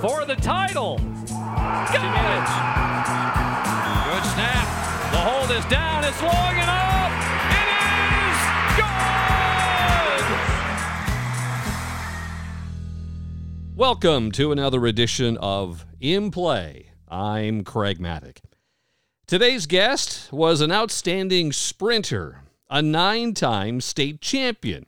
for the title. Got it! Good snap. The hold is down. It's long enough. It is! Welcome to another edition of In Play. I'm Craig Mattick. Today's guest was an outstanding sprinter, a nine time state champion.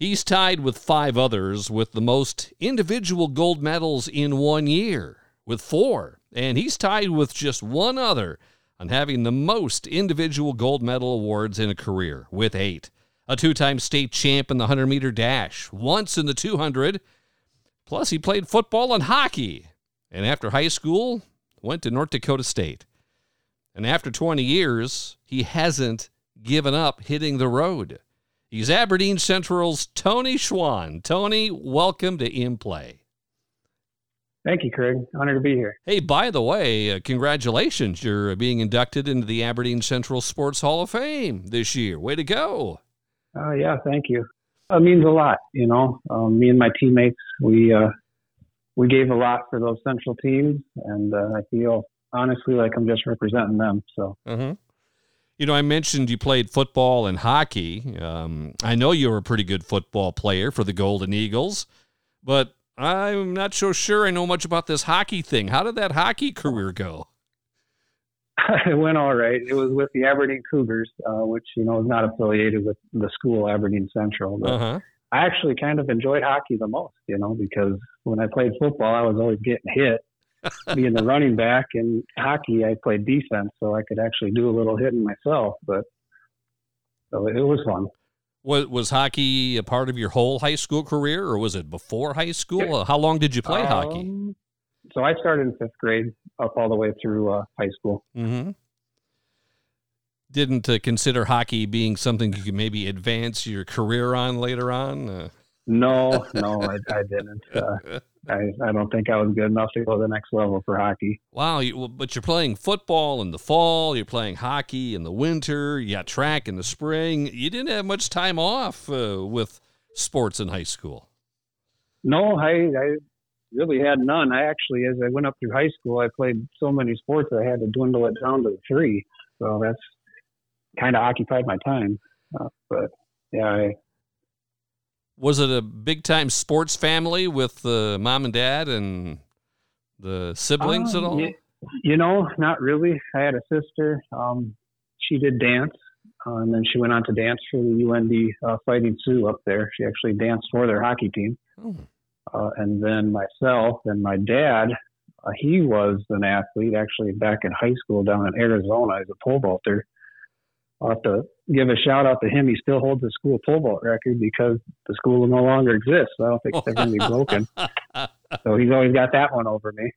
He's tied with five others with the most individual gold medals in one year, with four. And he's tied with just one other on having the most individual gold medal awards in a career, with eight. A two time state champ in the 100 meter dash, once in the 200. Plus, he played football and hockey. And after high school, went to North Dakota State. And after 20 years, he hasn't given up hitting the road. He's Aberdeen Central's Tony Schwan. Tony, welcome to In Play. Thank you, Craig. Honored to be here. Hey, by the way, uh, congratulations. You're being inducted into the Aberdeen Central Sports Hall of Fame this year. Way to go. Uh, yeah, thank you. It means a lot, you know. Um, me and my teammates, we uh, we gave a lot for those Central teams, and uh, I feel honestly like I'm just representing them. So. Uh-huh. You know, I mentioned you played football and hockey. Um, I know you were a pretty good football player for the Golden Eagles, but I'm not so sure I know much about this hockey thing. How did that hockey career go? it went all right. It was with the Aberdeen Cougars, uh, which you know is not affiliated with the school Aberdeen Central. But uh-huh. I actually kind of enjoyed hockey the most, you know, because when I played football, I was always getting hit, being the running back and hockey I played defense so I could actually do a little hitting myself but so it was fun was was hockey a part of your whole high school career or was it before high school yeah. how long did you play um, hockey so I started in fifth grade up all the way through uh, high school mm-hmm. didn't uh, consider hockey being something you could maybe advance your career on later on uh, no, no, I, I didn't. I, I don't think I was good enough to go to the next level for hockey. Wow, you, but you're playing football in the fall, you're playing hockey in the winter, you got track in the spring. You didn't have much time off uh, with sports in high school. No, I, I really had none. I actually, as I went up through high school, I played so many sports I had to dwindle it down to three. So that's kind of occupied my time. Uh, but yeah, I, was it a big time sports family with the mom and dad and the siblings um, at all? You, know, not really. I had a sister. Um, she did dance, uh, and then she went on to dance for the UND uh, Fighting Sioux up there. She actually danced for their hockey team. Oh. Uh, and then myself and my dad, uh, he was an athlete actually back in high school down in Arizona as a pole vaulter. I'll have to give a shout out to him. He still holds the school pole vault record because the school no longer exists. So I don't think they're going to be broken. so he's always got that one over me.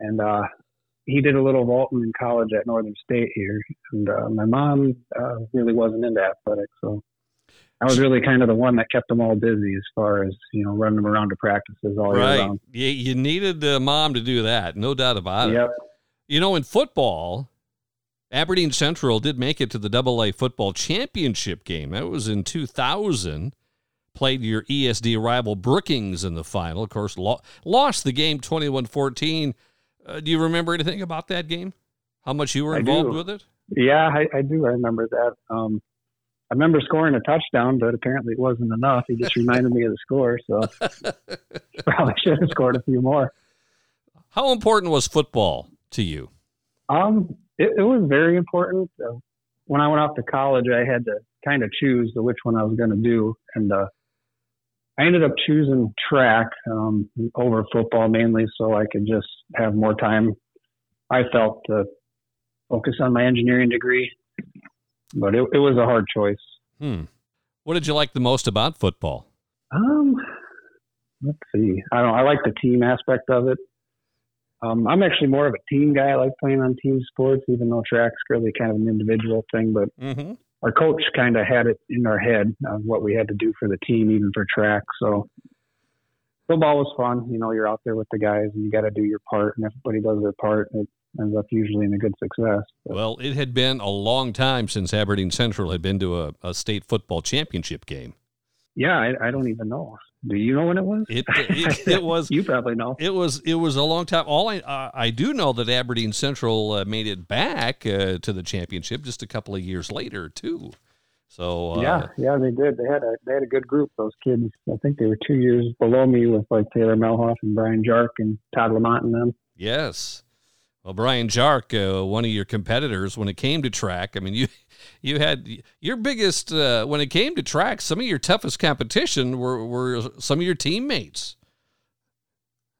And uh, he did a little vaulting in college at Northern State here. And uh, my mom uh, really wasn't into athletics. So I was really kind of the one that kept them all busy as far as, you know, running them around to practices all right. year round. You, you needed the mom to do that. No doubt about yep. it. You know, in football, Aberdeen Central did make it to the Double A football championship game. That was in 2000. Played your ESD rival Brookings in the final. Of course, lo- lost the game 21 14. Uh, do you remember anything about that game? How much you were involved with it? Yeah, I, I, do. I remember that. Um, I remember scoring a touchdown, but apparently it wasn't enough. He just reminded me of the score, so probably should have scored a few more. How important was football to you? Um, it, it was very important. Uh, when I went off to college, I had to kind of choose which one I was going to do, and uh, I ended up choosing track um, over football mainly, so I could just have more time. I felt to focus on my engineering degree, but it, it was a hard choice. Hmm. What did you like the most about football? Um, let's see. I don't. I like the team aspect of it. Um, I'm actually more of a team guy. I like playing on team sports, even though track's really kind of an individual thing. But mm-hmm. our coach kind of had it in our head of what we had to do for the team, even for track. So football was fun. You know, you're out there with the guys, and you got to do your part, and everybody does their part. It ends up usually in a good success. But. Well, it had been a long time since Aberdeen Central had been to a, a state football championship game. Yeah, I, I don't even know. Do you know when it was? It it, it was. you probably know. It was it was a long time. All I uh, I do know that Aberdeen Central uh, made it back uh, to the championship just a couple of years later too. So uh, yeah, yeah, they did. They had a they had a good group. Those kids. I think they were two years below me with like Taylor Melhoff and Brian Jark and Todd Lamont and them. Yes. Well, Brian Jark, uh, one of your competitors, when it came to track, I mean, you you had your biggest uh, when it came to track. Some of your toughest competition were were some of your teammates.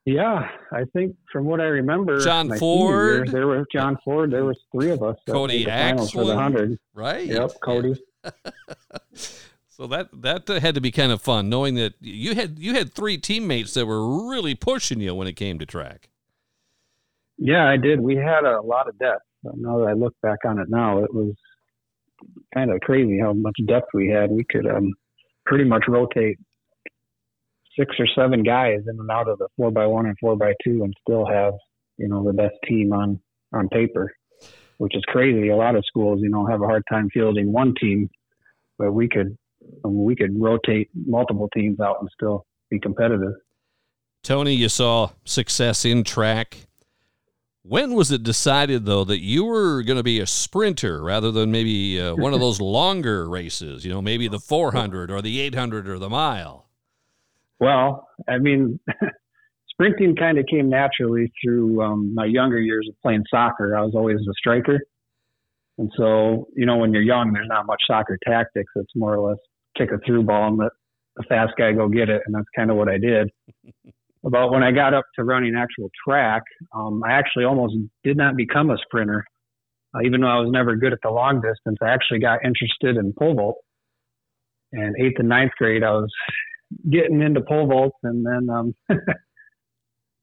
Yeah, I think from what I remember, John Ford. Year, there was John Ford. There was three of us. Cody Axel. Right. Yep, Cody. so that that had to be kind of fun, knowing that you had you had three teammates that were really pushing you when it came to track. Yeah, I did. We had a lot of depth. Now that I look back on it now, it was kind of crazy how much depth we had. We could um, pretty much rotate six or seven guys in and out of the four by one and four by two, and still have you know the best team on on paper, which is crazy. A lot of schools, you know, have a hard time fielding one team, but we could um, we could rotate multiple teams out and still be competitive. Tony, you saw success in track when was it decided, though, that you were going to be a sprinter rather than maybe uh, one of those longer races? You know, maybe the 400 or the 800 or the mile. Well, I mean, sprinting kind of came naturally through um, my younger years of playing soccer. I was always a striker, and so you know, when you're young, there's not much soccer tactics. It's more or less kick a through ball and let the fast guy go get it, and that's kind of what I did. about when I got up to running actual track, um, I actually almost did not become a sprinter. Uh, even though I was never good at the long distance, I actually got interested in pole vault. And eighth and ninth grade, I was getting into pole vaults, and then um,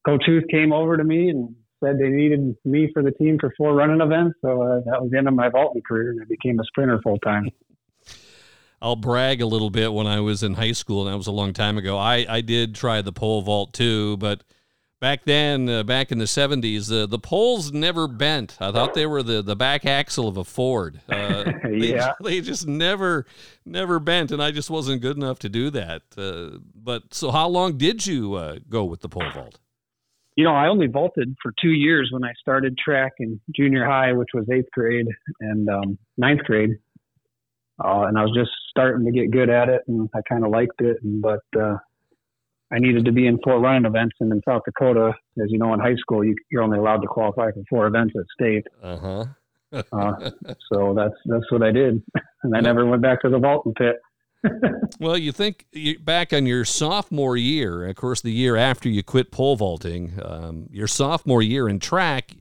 Coach Huth came over to me and said they needed me for the team for four running events. So uh, that was the end of my vaulting career, and I became a sprinter full time. I'll brag a little bit when I was in high school, and that was a long time ago. I, I did try the pole vault too, but back then, uh, back in the 70s, uh, the poles never bent. I thought they were the, the back axle of a Ford. Uh, yeah. They, they, just never, never bent, and I just wasn't good enough to do that. Uh, but so, how long did you uh, go with the pole vault? You know, I only vaulted for two years when I started track in junior high, which was eighth grade and um, ninth grade uh, and I was just starting to get good at it, and I kind of liked it. And, but uh, I needed to be in four running events, and in South Dakota, as you know, in high school, you, you're only allowed to qualify for four events at state. Uh-huh. uh, so that's that's what I did, and I never went back to the vaulting pit. well, you think you, back on your sophomore year, of course, the year after you quit pole vaulting, um, your sophomore year in track,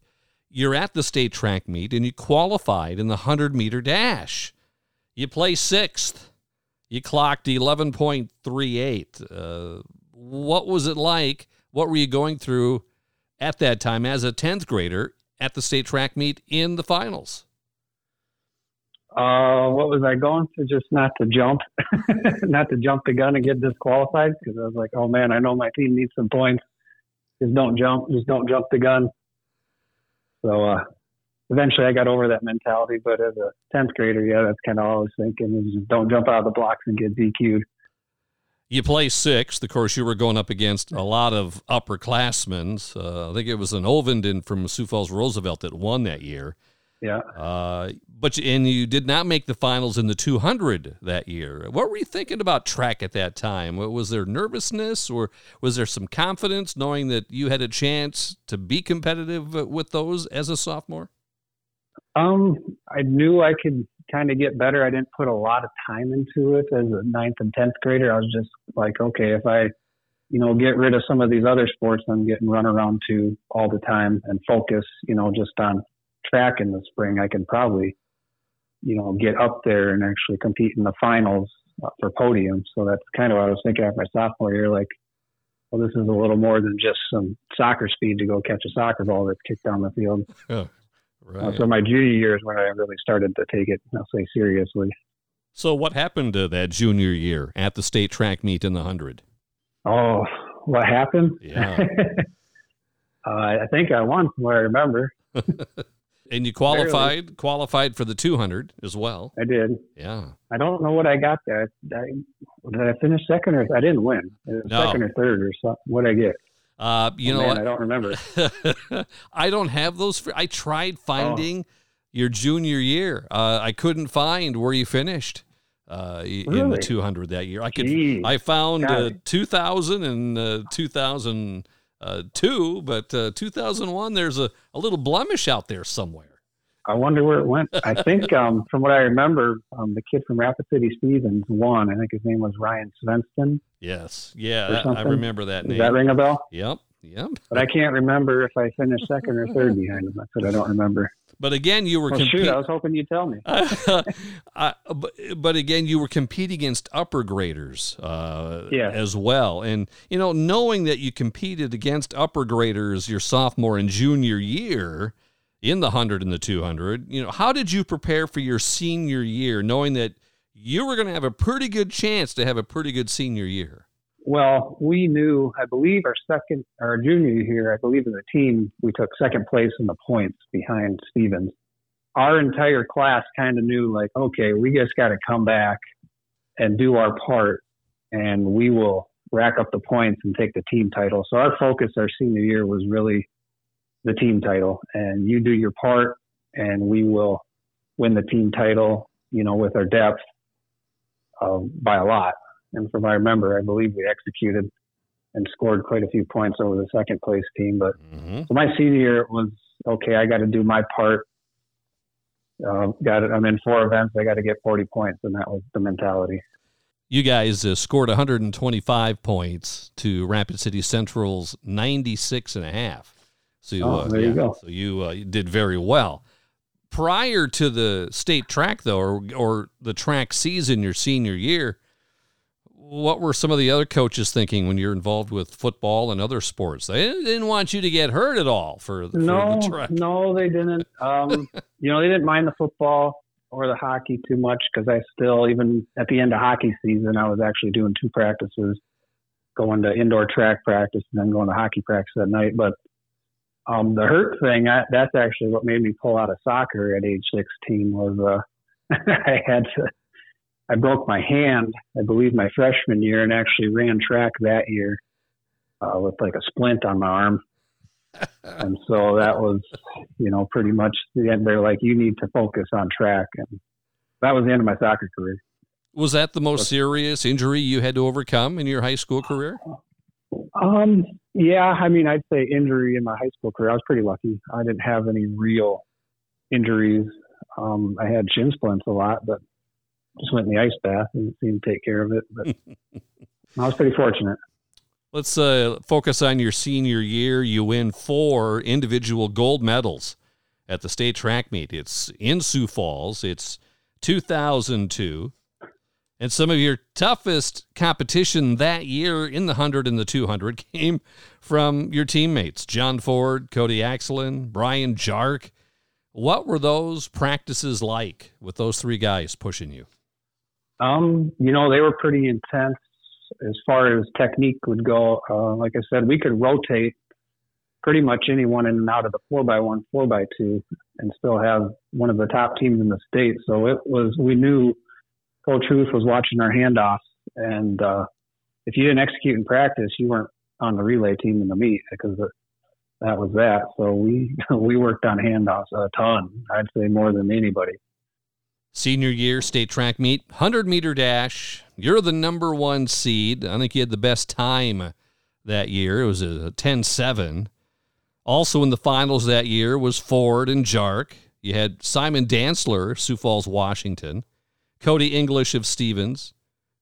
you're at the state track meet and you qualified in the 100 meter dash. You play sixth. You clocked 11.38. Uh, what was it like? What were you going through at that time as a 10th grader at the state track meet in the finals? Uh, what was I going to? Just not to jump, not to jump the gun and get disqualified because I was like, oh man, I know my team needs some points. Just don't jump. Just don't jump the gun. So uh, eventually I got over that mentality. But as a tenth grader, yeah, that's kind of all I was thinking is just don't jump out of the blocks and get DQ'd. You play sixth. Of course, you were going up against a lot of upperclassmen. Uh, I think it was an Ovenden from Sioux Falls Roosevelt that won that year. Yeah. Uh, but and you did not make the finals in the 200 that year. What were you thinking about track at that time? Was there nervousness or was there some confidence knowing that you had a chance to be competitive with those as a sophomore? Um, I knew I could kind of get better. I didn't put a lot of time into it as a ninth and tenth grader. I was just like, okay, if I, you know, get rid of some of these other sports I'm getting run around to all the time and focus, you know, just on track in the spring, I can probably, you know, get up there and actually compete in the finals uh, for podium. So that's kind of what I was thinking after my sophomore year. Like, well, this is a little more than just some soccer speed to go catch a soccer ball that's kicked down the field. Right. So my junior year is when I really started to take it, I'll say, seriously. So what happened to that junior year at the state track meet in the hundred? Oh, what happened? Yeah. uh, I think I won, from what I remember. And you qualified barely. qualified for the 200 as well. I did. Yeah. I don't know what I got there. I, did I finish second or I didn't win? No. Second or third or something. What did I get? Uh, you oh, know, man, I don't remember. I don't have those. I tried finding oh. your junior year. Uh, I couldn't find where you finished uh, really? in the 200 that year. I could. Jeez. I found uh, 2000 and uh, 2002, uh, but uh, 2001. There's a, a little blemish out there somewhere. I wonder where it went. I think, um, from what I remember, um, the kid from Rapid City Stevens won. I think his name was Ryan Svensson. Yes, yeah, I remember that name. Does that ring a bell? Yep, yep. But I can't remember if I finished second or third behind him. That's what I don't remember. But again, you were well, shoot. I was hoping you'd tell me. uh, but, but, again, you were competing against upper graders uh, yeah. as well, and you know, knowing that you competed against upper graders your sophomore and junior year in the hundred and the two hundred, you know, how did you prepare for your senior year, knowing that you were going to have a pretty good chance to have a pretty good senior year? Well, we knew, I believe, our second, our junior year, I believe as a team, we took second place in the points behind Stevens. Our entire class kind of knew, like, okay, we just got to come back and do our part, and we will rack up the points and take the team title. So our focus our senior year was really the team title, and you do your part, and we will win the team title, you know, with our depth uh, by a lot. And from I remember, I believe we executed and scored quite a few points over the second place team. But mm-hmm. so my senior year was okay. I got to do my part. Uh, got it. I'm in four events. I got to get 40 points, and that was the mentality. You guys uh, scored 125 points to Rapid City Central's 96 and a half. So oh, there yeah, you go. So you, uh, you did very well. Prior to the state track, though, or or the track season, your senior year, what were some of the other coaches thinking when you're involved with football and other sports? They didn't want you to get hurt at all for, for no, the track. No, they didn't. Um, you know, they didn't mind the football or the hockey too much because I still, even at the end of hockey season, I was actually doing two practices, going to indoor track practice and then going to hockey practice at night. But um, the hurt thing, I, that's actually what made me pull out of soccer at age 16 was uh, I had to I broke my hand, I believe, my freshman year, and actually ran track that year uh, with like a splint on my arm. and so that was, you know, pretty much the end. They're like, you need to focus on track, and that was the end of my soccer career. Was that the most serious injury you had to overcome in your high school career? Um, yeah, I mean, I'd say injury in my high school career. I was pretty lucky. I didn't have any real injuries. Um, I had shin splints a lot, but just went in the ice bath and seemed to take care of it. But I was pretty fortunate. Let's uh, focus on your senior year. You win four individual gold medals at the state track meet. It's in Sioux Falls. It's 2002. And some of your toughest competition that year in the 100 and the 200 came from your teammates John Ford, Cody Axelin, Brian Jark. What were those practices like with those three guys pushing you? Um, you know, they were pretty intense as far as technique would go. Uh, like I said, we could rotate pretty much anyone in and out of the four by one, four by two, and still have one of the top teams in the state. So it was, we knew Coach Huth was watching our handoffs, and uh, if you didn't execute in practice, you weren't on the relay team in the meet because that was that. So we we worked on handoffs a ton. I'd say more than anybody. Senior year state track meet, 100 meter dash. You're the number one seed. I think you had the best time that year. It was a 10 7. Also in the finals that year was Ford and Jark. You had Simon Dantzler, Sioux Falls, Washington, Cody English of Stevens,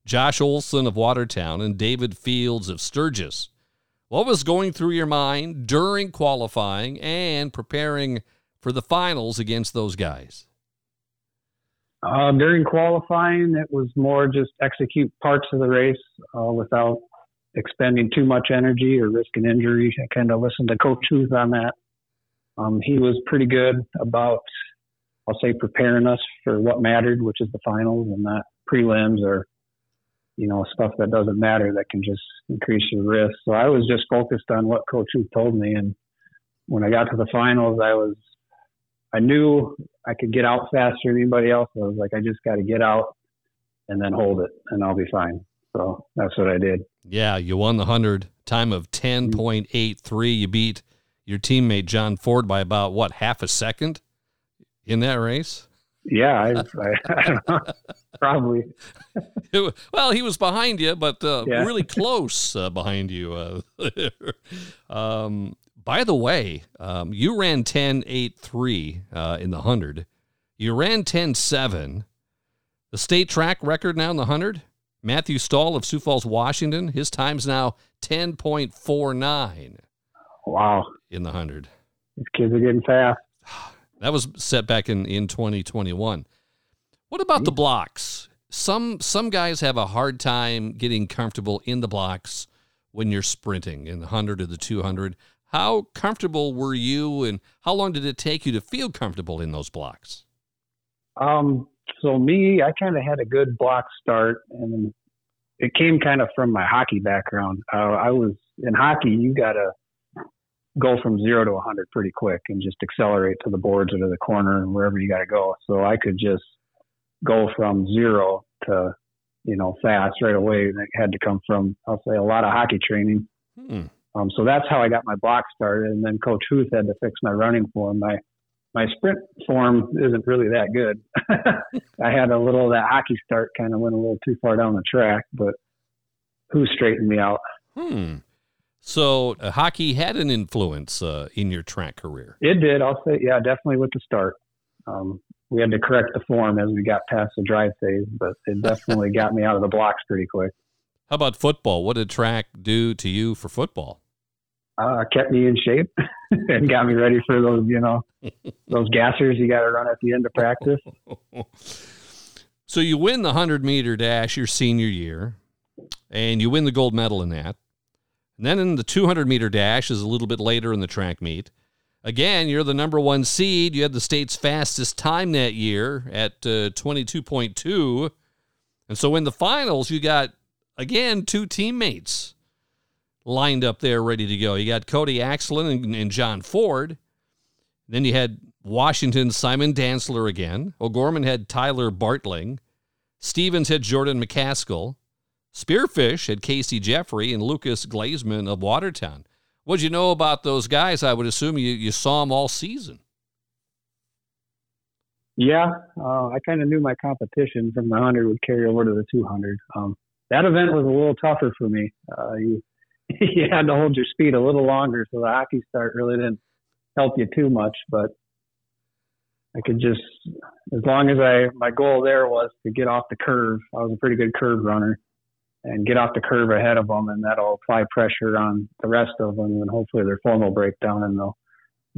Josh Olson of Watertown, and David Fields of Sturgis. What was going through your mind during qualifying and preparing for the finals against those guys? Uh, during qualifying, it was more just execute parts of the race uh, without expending too much energy or risking injury. I kind of listened to Coach Huth on that. Um, he was pretty good about, I'll say, preparing us for what mattered, which is the finals and not prelims or, you know, stuff that doesn't matter that can just increase your risk. So I was just focused on what Coach Huth told me. And when I got to the finals, I was I knew I could get out faster than anybody else. I was like, I just got to get out and then hold it, and I'll be fine. So that's what I did. Yeah, you won the hundred time of ten point eight three. You beat your teammate John Ford by about what half a second in that race. Yeah, I, I, I don't know, probably. well, he was behind you, but uh, yeah. really close uh, behind you. Uh, um, by the way, um, you ran 10 8 3 uh, in the 100. You ran 10 7. The state track record now in the 100, Matthew Stahl of Sioux Falls, Washington, his time's now 10.49. Wow. In the 100. These kids are getting fast. That was set back in, in 2021. What about the blocks? Some some guys have a hard time getting comfortable in the blocks when you're sprinting in the 100 or the 200. How comfortable were you and how long did it take you to feel comfortable in those blocks? Um, so me, I kind of had a good block start and it came kind of from my hockey background. Uh, I was in hockey, you got to go from zero to 100 pretty quick and just accelerate to the boards or to the corner and wherever you got to go. So I could just go from zero to, you know, fast right away. And it had to come from, I'll say, a lot of hockey training. Hmm. Um, so that's how I got my block started. And then Coach Huth had to fix my running form. My my sprint form isn't really that good. I had a little that hockey start, kind of went a little too far down the track, but who straightened me out? Hmm. So uh, hockey had an influence uh, in your track career. It did. I'll say, yeah, definitely with the start. Um, we had to correct the form as we got past the drive phase, but it definitely got me out of the blocks pretty quick. How about football? What did track do to you for football? Uh, kept me in shape and got me ready for those, you know, those gassers you got to run at the end of practice. so you win the 100 meter dash your senior year, and you win the gold medal in that. And then in the 200 meter dash is a little bit later in the track meet. Again, you're the number one seed. You had the state's fastest time that year at uh, 22.2. And so in the finals, you got, again, two teammates lined up there ready to go. You got Cody Axelin and, and John Ford. Then you had Washington Simon Dantzler again. O'Gorman had Tyler Bartling. Stevens had Jordan McCaskill. Spearfish had Casey Jeffrey and Lucas Glazman of Watertown. What'd you know about those guys? I would assume you, you saw them all season. Yeah, uh, I kind of knew my competition from the 100 would carry over to the 200. Um, that event was a little tougher for me. Uh, you, you had to hold your speed a little longer, so the hockey start really didn't help you too much. But I could just, as long as I, my goal there was to get off the curve. I was a pretty good curve runner, and get off the curve ahead of them, and that'll apply pressure on the rest of them, and hopefully their form will break down and they'll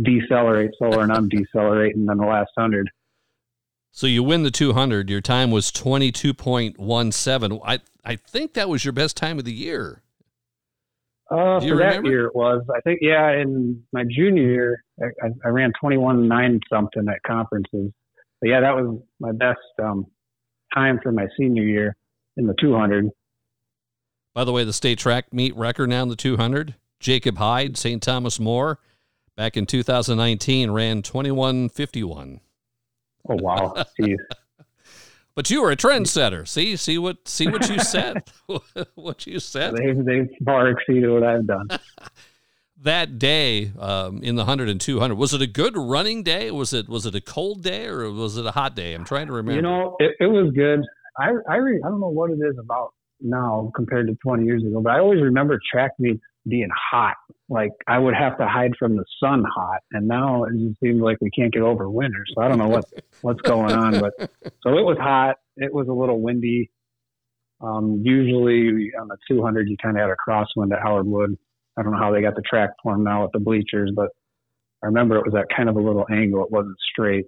decelerate slower, and I'm decelerating than the last hundred. So you win the 200. Your time was 22.17. I I think that was your best time of the year. Uh, for remember? that year it was. I think yeah. In my junior year, I, I ran 21 nine something at conferences. But yeah, that was my best um, time for my senior year in the 200. By the way, the state track meet record now in the 200. Jacob Hyde, St. Thomas More, back in 2019, ran 2151. Oh wow, but you were a trendsetter. See, see what, see what you said. what you said. They they far exceeded what I've done. that day um, in the 100 and 200 was it a good running day was it was it a cold day or was it a hot day i'm trying to remember you know it, it was good i I, re, I don't know what it is about now compared to 20 years ago. But I always remember track meets being hot. Like I would have to hide from the sun hot, and now it just seems like we can't get over winter. So I don't know what what's going on, but so it was hot. It was a little windy. Um, usually on the 200, you kind of had a crosswind at Howard Wood. I don't know how they got the track formed now with the bleachers, but I remember it was at kind of a little angle. It wasn't straight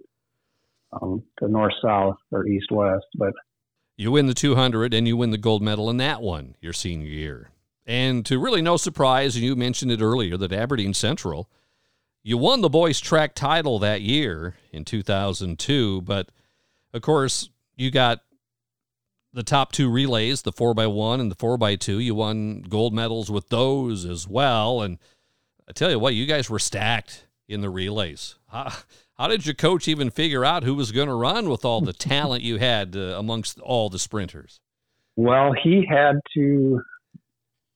um, to north south or east west, but you win the 200 and you win the gold medal in that one your senior year. And to really no surprise, and you mentioned it earlier, that Aberdeen Central, you won the boys track title that year in 2002. But of course, you got the top two relays, the 4x1 and the 4x2. You won gold medals with those as well. And I tell you what, you guys were stacked in the relays. Ah, How, did your coach even figure out who was going to run with all the talent you had uh, amongst all the sprinters? Well, he had to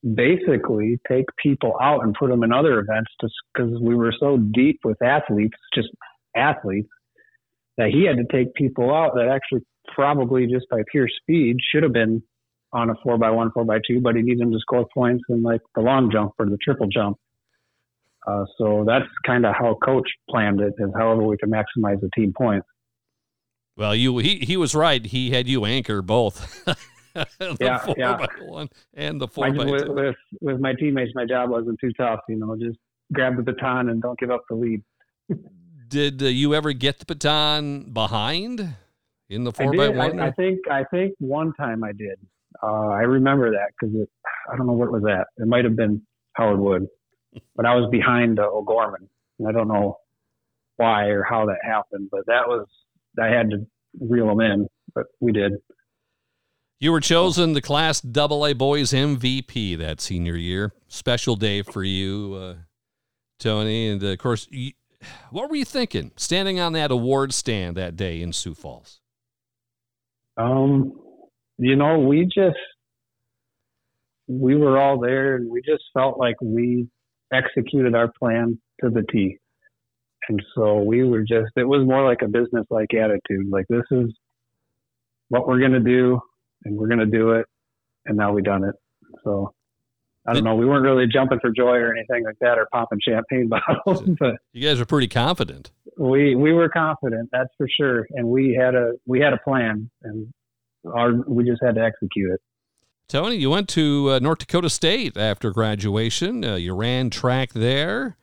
basically take people out and put them in other events because we were so deep with athletes, just athletes, that he had to take people out that actually probably just by pure speed should have been on a four by one, four by two, but he needed them to score points in like the long jump or the triple jump. Uh, so that's kind of how coach planned it is however we can maximize the team points. Well, you he he was right. He had you anchor both. the yeah, four yeah. by one and the four My, by with, two. with with my teammates, my job wasn't too tough. You know, just grab the baton and don't give up the lead. Did uh, you ever get the baton behind in the I four by one? I, I think I think one time I did. Uh, I remember that because I don't know what it was at. It might have been Howard Wood, but I was behind uh, O'Gorman, and I don't know why or how that happened. But that was I had to reel them in, but we did. You were chosen the Class AA Boys MVP that senior year. Special day for you, uh, Tony. And of course, you, what were you thinking standing on that award stand that day in Sioux Falls? Um, you know, we just we were all there, and we just felt like we executed our plan to the T. And so we were just it was more like a business like attitude. Like this is what we're gonna do, and we're gonna do it, and now we done it. So. I don't know. We weren't really jumping for joy or anything like that, or popping champagne bottles, but You guys are pretty confident. we we were confident, that's for sure, and we had a we had a plan, and our we just had to execute it. Tony, you went to uh, North Dakota State after graduation. Uh, you ran track there,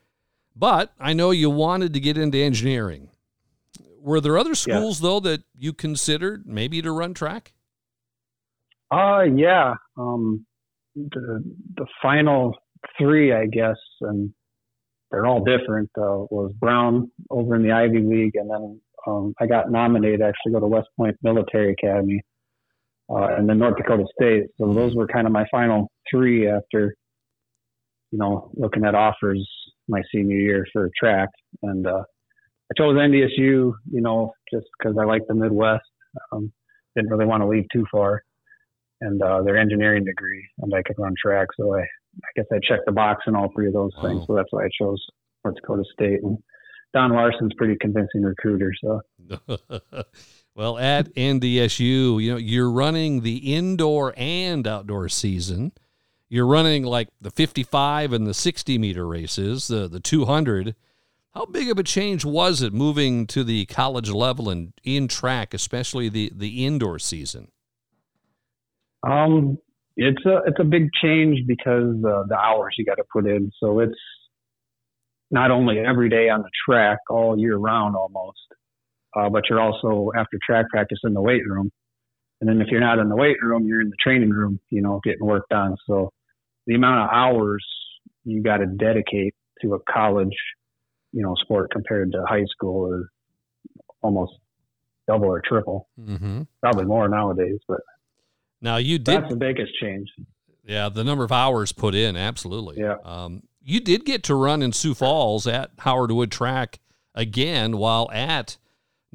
but I know you wanted to get into engineering. Were there other schools though that you considered maybe to run track? Uh yeah. Um, the the final three, I guess, and they're all different. Uh, was Brown over in the Ivy League, and then um, I got nominated to actually go to West Point Military Academy, uh, and then North Dakota State. So those were kind of my final three after, you know, looking at offers my senior year for track, and uh, I chose NDSU, you know, just because I like the Midwest. Um, didn't really want to leave too far and uh, their engineering degree, and I could run track. So I, I guess I checked the box in all three of those things. So that's why I chose North Dakota State. And Don Larson's pretty convincing recruiter. So well, at NDSU, you know, you're running the indoor and outdoor season. You're running like the 55 and the 60 meter races, the the 200. How big of a change was it moving to the college level and in track, especially the the indoor season? um, it's a it's a big change because uh, the hours you got to put in. So it's not only every day on the track all year round almost, uh, but you're also after track practice in the weight room. And then if you're not in the weight room, you're in the training room, you know, getting work done. So the amount of hours you got to dedicate to a college, you know, sport compared to high school is almost double or triple, Mm-hmm. probably more nowadays. But Now you did that's the biggest change. Yeah, the number of hours put in, absolutely. Yeah. Um, you did get to run in Sioux Falls at Howard Wood Track again while at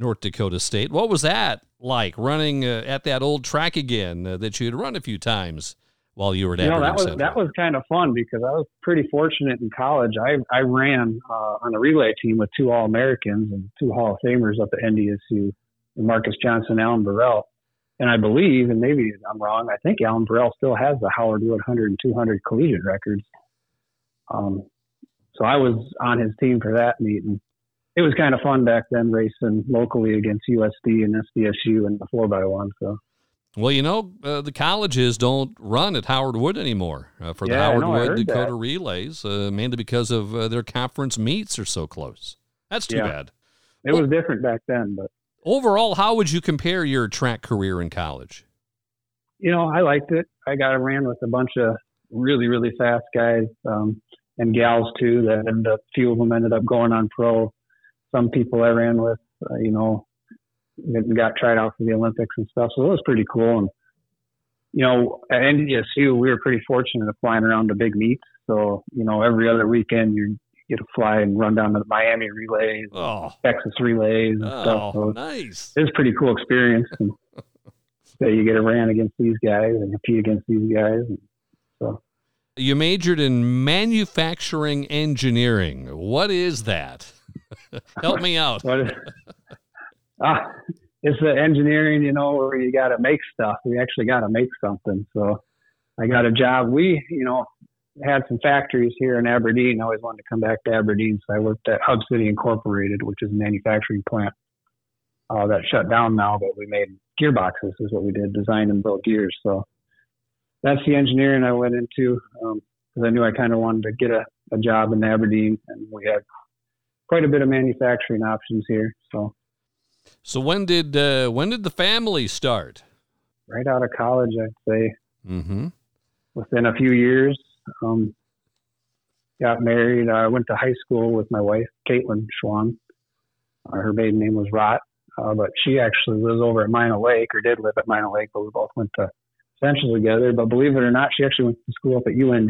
North Dakota State. What was that like running uh, at that old track again uh, that you had run a few times while you were at you know that was Central? that was kind of fun because I was pretty fortunate in college. I I ran uh, on a relay team with two All Americans and two Hall of Famers up at NDSU, Marcus Johnson, Alan Burrell, and I believe, and maybe I'm wrong, I think Alan Burrell still has the Howard Wood 100 and 200 collegiate records. Um, so I was on his team for that meet, and it was kind of fun back then racing locally against USD and SDSU and the four by one. So Well, you know, uh, the colleges don't run at Howard Wood anymore uh, for the Yeah, I Howard know, Wood Dakota that. relays, uh, mainly because of uh, their conference meets are so close. That's too Yeah. bad. it was different back then, but. Overall, how would you compare your track career in college? you know, I liked it. I got ran with a bunch of really, really fast guys um, and gals too. That ended up, few of them ended up going on pro. Some people I ran with, uh, you know, got tried out for the Olympics and stuff. So it was pretty cool. And you know, at NDSU, we were pretty fortunate of flying around to big meets. So you know, every other weekend you're get to fly and run down to the Miami relays, Oh, Texas relays, and oh stuff. So nice. it was a pretty cool experience. And so you get to ran against these guys and compete against these guys. And so You majored in manufacturing engineering. What is that? Help me out. is, ah, it's the engineering, you know, where you got to make stuff. We actually got to make something. So I got a job. We, you know, had some factories here in Aberdeen. I always wanted to come back to Aberdeen, so I worked at Hub City Incorporated, which is a manufacturing plant uh, that shut down now. But we made gearboxes, is what we did, design and build gears. So that's the engineering I went into because I knew I kind of wanted to get a, a job in Aberdeen, and we had quite a bit of manufacturing options here. So So when did uh, when did the family start? right out of college, I'd say Mm-hmm. within a few years. Um, got married. I went to high school with my wife, Caitlin Schwan. Uh, her maiden name was Rot, uh, but she actually lives over at Mina Lake, or did live at Mina Lake, but we both went to Central together. But believe it or not, she actually went to school up at UND.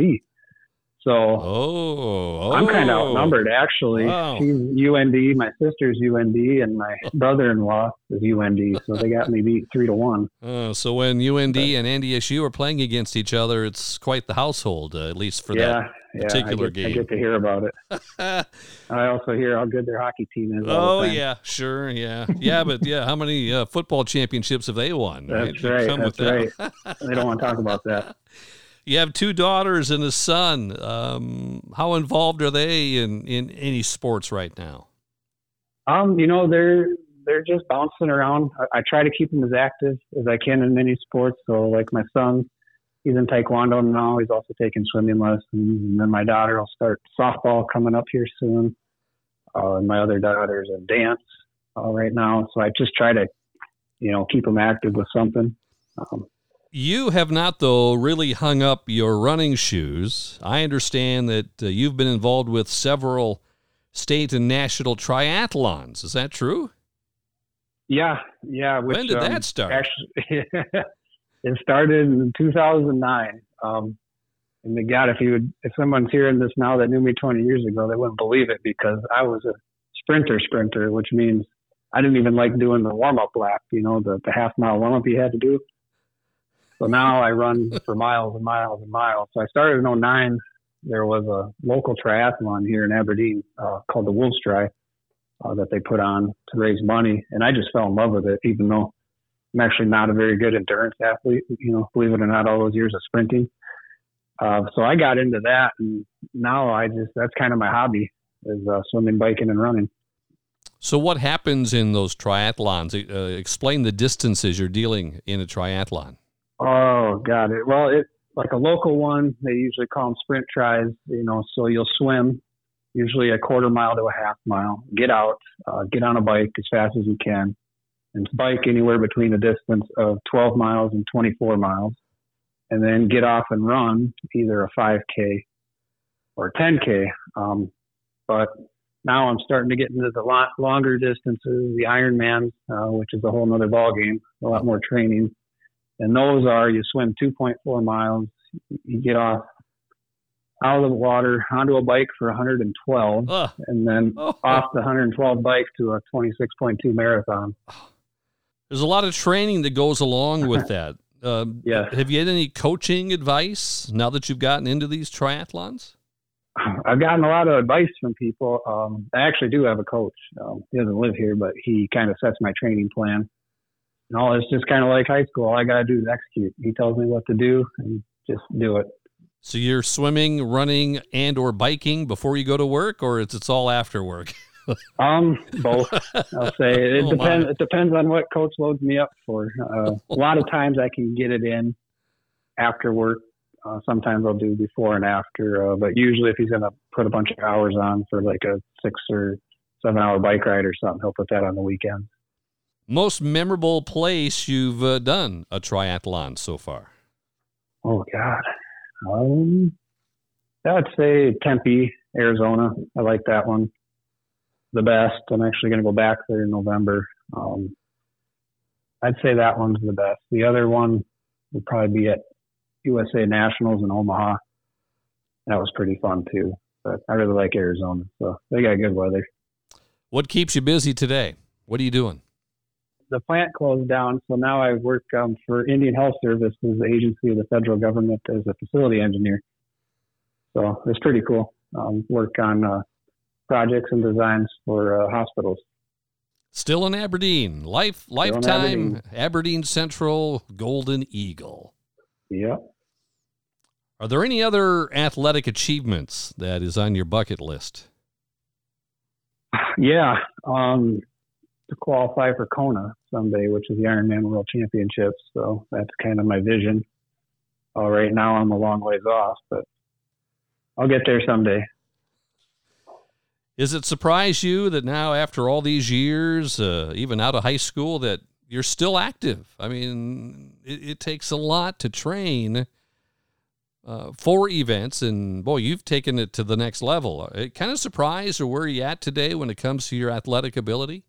So Oh, I'm kind of oh. outnumbered, actually. Wow. She's UND, my sister's UND, and my brother-in-law is UND. So they got me beat three to one. Uh, so when UND and NDSU are playing against each other, it's quite the household, uh, at least for yeah, yeah. particular I get, I game. get to hear about it. I also hear how good their hockey team is. oh yeah, sure, yeah, yeah, but yeah, how many uh, football championships have they won? That's right, come with that's that. They don't want to talk about that. You have two daughters and a son. Um, how involved are they in, in any sports right now? Um, you know, they're they're just bouncing around. I, I try to keep them as active as I can in many sports. So, like my son, he's in taekwondo now. He's also taking swimming lessons, and then my daughter will start softball coming up here soon. Uh, and my other daughter's in dance uh, right now. So I just try to, you know, keep them active with something. Um, You have not, though, really hung up your running shoes. I understand that uh, you've been involved with several state and national triathlons. Is that true? Yeah, yeah. Which, when did um, that start? Actually, it started in 2009. Um, and the God, if you would, if someone's hearing this now that knew me 20 years ago, they wouldn't believe it because I was a sprinter sprinter, which means I didn't even like doing the warm up lap, you know, the, the half mile warm up you had to do. So now I run for miles and miles and miles. So I started in 09. There was a local triathlon here in Aberdeen uh, called the Wolves Tri uh, that they put on to raise money. And I just fell in love with it, even though I'm actually not a very good endurance athlete, you know, believe it or not, all those years of sprinting. Uh, so I got into that, and now I just that's kind of my hobby is uh, swimming, biking, and running. So, what happens in those triathlons? Uh, explain the distances you're dealing in a triathlon. Oh, got it. Well, it like a local one, they usually call them sprint tries. You know, so you'll swim usually a quarter mile to a half mile, get out, uh, get on a bike as fast as you can, and bike anywhere between a distance of 12 miles and 24 miles, and then get off and run either a 5K or 10K. Um, but now I'm starting to get into the lot longer distances, the Ironmans, uh, which is a whole nother ball game, a lot more training. And those are you swim 2.4 miles, you get off out of the water onto a bike for 112, Ugh. and then Oh, off the 112 bike to a 26.2 marathon. there's a lot of training that goes along with that. Um, Yes. Have you had any coaching advice now that you've gotten into these triathlons? I've gotten a lot of advice from people. Um, I actually do have a coach. Um, he doesn't live here, but he kind of sets my training plan. All it's just kind of like high school. All I got to do is execute. He tells me what to do and just do it. So you're swimming, running, and or biking before you go to work, or it's it's all after work? Um, both. I'll say it Oh, depends. my. It depends on what coach loads me up for. Uh, a lot of times I can get it in after work. Uh, sometimes I'll do before and after. Uh, but usually, if he's going to put a bunch of hours on for like a six or seven hour bike ride or something, he'll put that on the weekend. Most memorable place you've uh, done a triathlon so far? Oh God. Um, I would say Tempe, Arizona. I like that one the best. I'm actually going to go back there in November. Um, I'd say that one's the best. The other one would probably be at USA Nationals in Omaha. That was pretty fun too. but I really like Arizona. So they got good weather. What keeps you busy today? What are you doing? The plant closed down, so now I work um, for Indian Health Service, is the agency of the federal government, as a facility engineer. So it's pretty cool. Um, work on uh, projects and designs for uh, hospitals. Still in Aberdeen, life lifetime Aberdeen. Aberdeen Central Golden Eagle. Yep. Are there any other athletic achievements that is on your bucket list? Yeah, um, to qualify for Kona someday, which is the Ironman World Championships. So that's kind of my vision. Uh, right now, I'm a long ways off, but I'll get there someday. Is it surprise you that now, after all these years, uh, even out of high school, that you're still active? I mean, it, it takes a lot to train uh, for events, and boy, you've taken it to the next level. It uh, kind of surprised, or where are you at today when it comes to your athletic ability?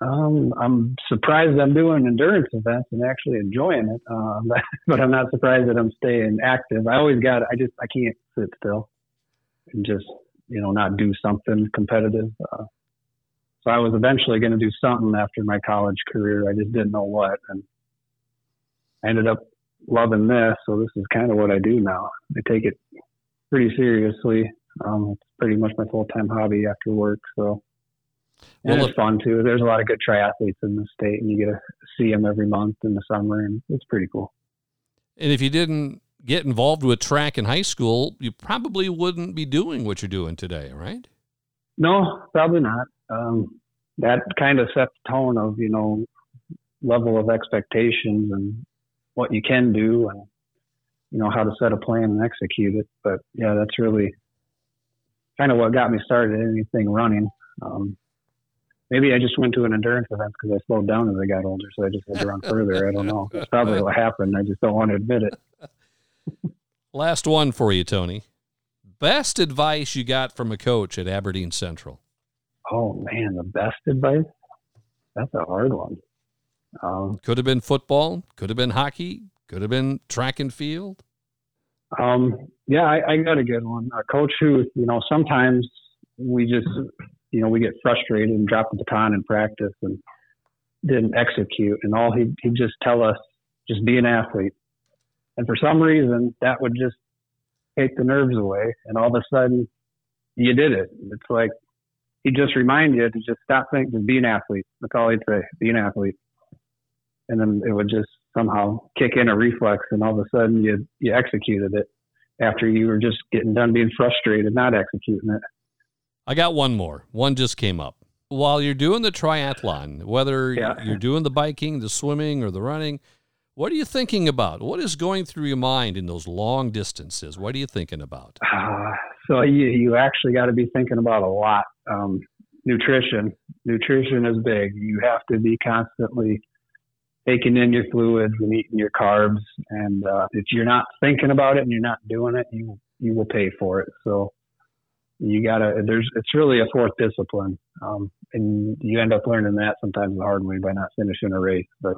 Um, I'm surprised I'm doing endurance events and actually enjoying it, uh, but, I'm not surprised that I'm staying active. I always got, I just, I can't sit still and just, you know, not do something competitive. Uh, so I was eventually going to do something after my college career. I just didn't know what, and I ended up loving this, so this is kind of what I do now. I take it pretty seriously. Um, it's pretty much my full time hobby after work. So well, it's fun too. There's a lot of good triathletes in the state, and you get to see them every month in the summer, and it's pretty cool. And if you didn't get involved with track in high school, you probably wouldn't be doing what you're doing today, right? No, probably not. Um, that kind of set the tone of you know level of expectations and what you can do and you know how to set a plan and execute it. But yeah, that's really kind of what got me started in anything running. Um, maybe I just went to an endurance event because I slowed down as I got older, so I just had to run further. I don't know. That's probably what happened. I just don't want to admit it. Last one for you, Tony. Best advice you got from a coach at Aberdeen Central? Oh man, the best advice? That's a hard one. Um, could have been football, could have been hockey, could have been track and field. Um, yeah, I, I got a good one. A coach who, you know, sometimes we just, you know, we get frustrated and drop the baton in practice and didn't execute. And all he he'd just tell us, just be an athlete. And for some reason, that would just take the nerves away. And all of a sudden, you did it. It's like he just remind you to just stop thinking, just be an athlete. That's all he'd say, be an athlete and then it would just somehow kick in a reflex, and all of a sudden you you executed it after you were just getting done being frustrated, not executing it. I got one more. One just came up. While you're doing the triathlon, whether yeah. you're doing the biking, the swimming, or the running, what are you thinking about? What is going through your mind in those long distances? What are you thinking about? Uh, so you you actually got to be thinking about a lot. Um, nutrition. Nutrition is big. You have to be constantly taking in your fluids and eating your carbs. And uh, if you're not thinking about it and you're not doing it, you you will pay for it. So you gotta. There's it's really a fourth discipline, um, and you end up learning that sometimes the hard way by not finishing a race. But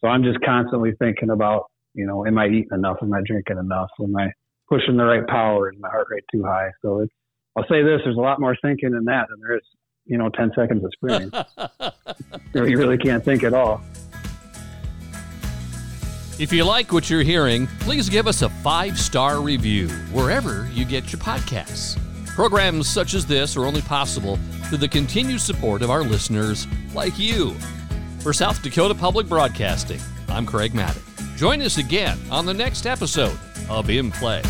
so I'm just constantly thinking about you know, am I eating enough? Am I drinking enough? Am I pushing the right power? Is my heart rate too high? So it's I'll say this: there's a lot more thinking in that than there is, you know, 10 seconds of sprinting. you really can't think at all. If you like what you're hearing, please give us a five star review wherever you get your podcasts. Programs such as this are only possible through the continued support of our listeners like you. For South Dakota Public Broadcasting, I'm Craig Mattick. Join us again on the next episode of In Play.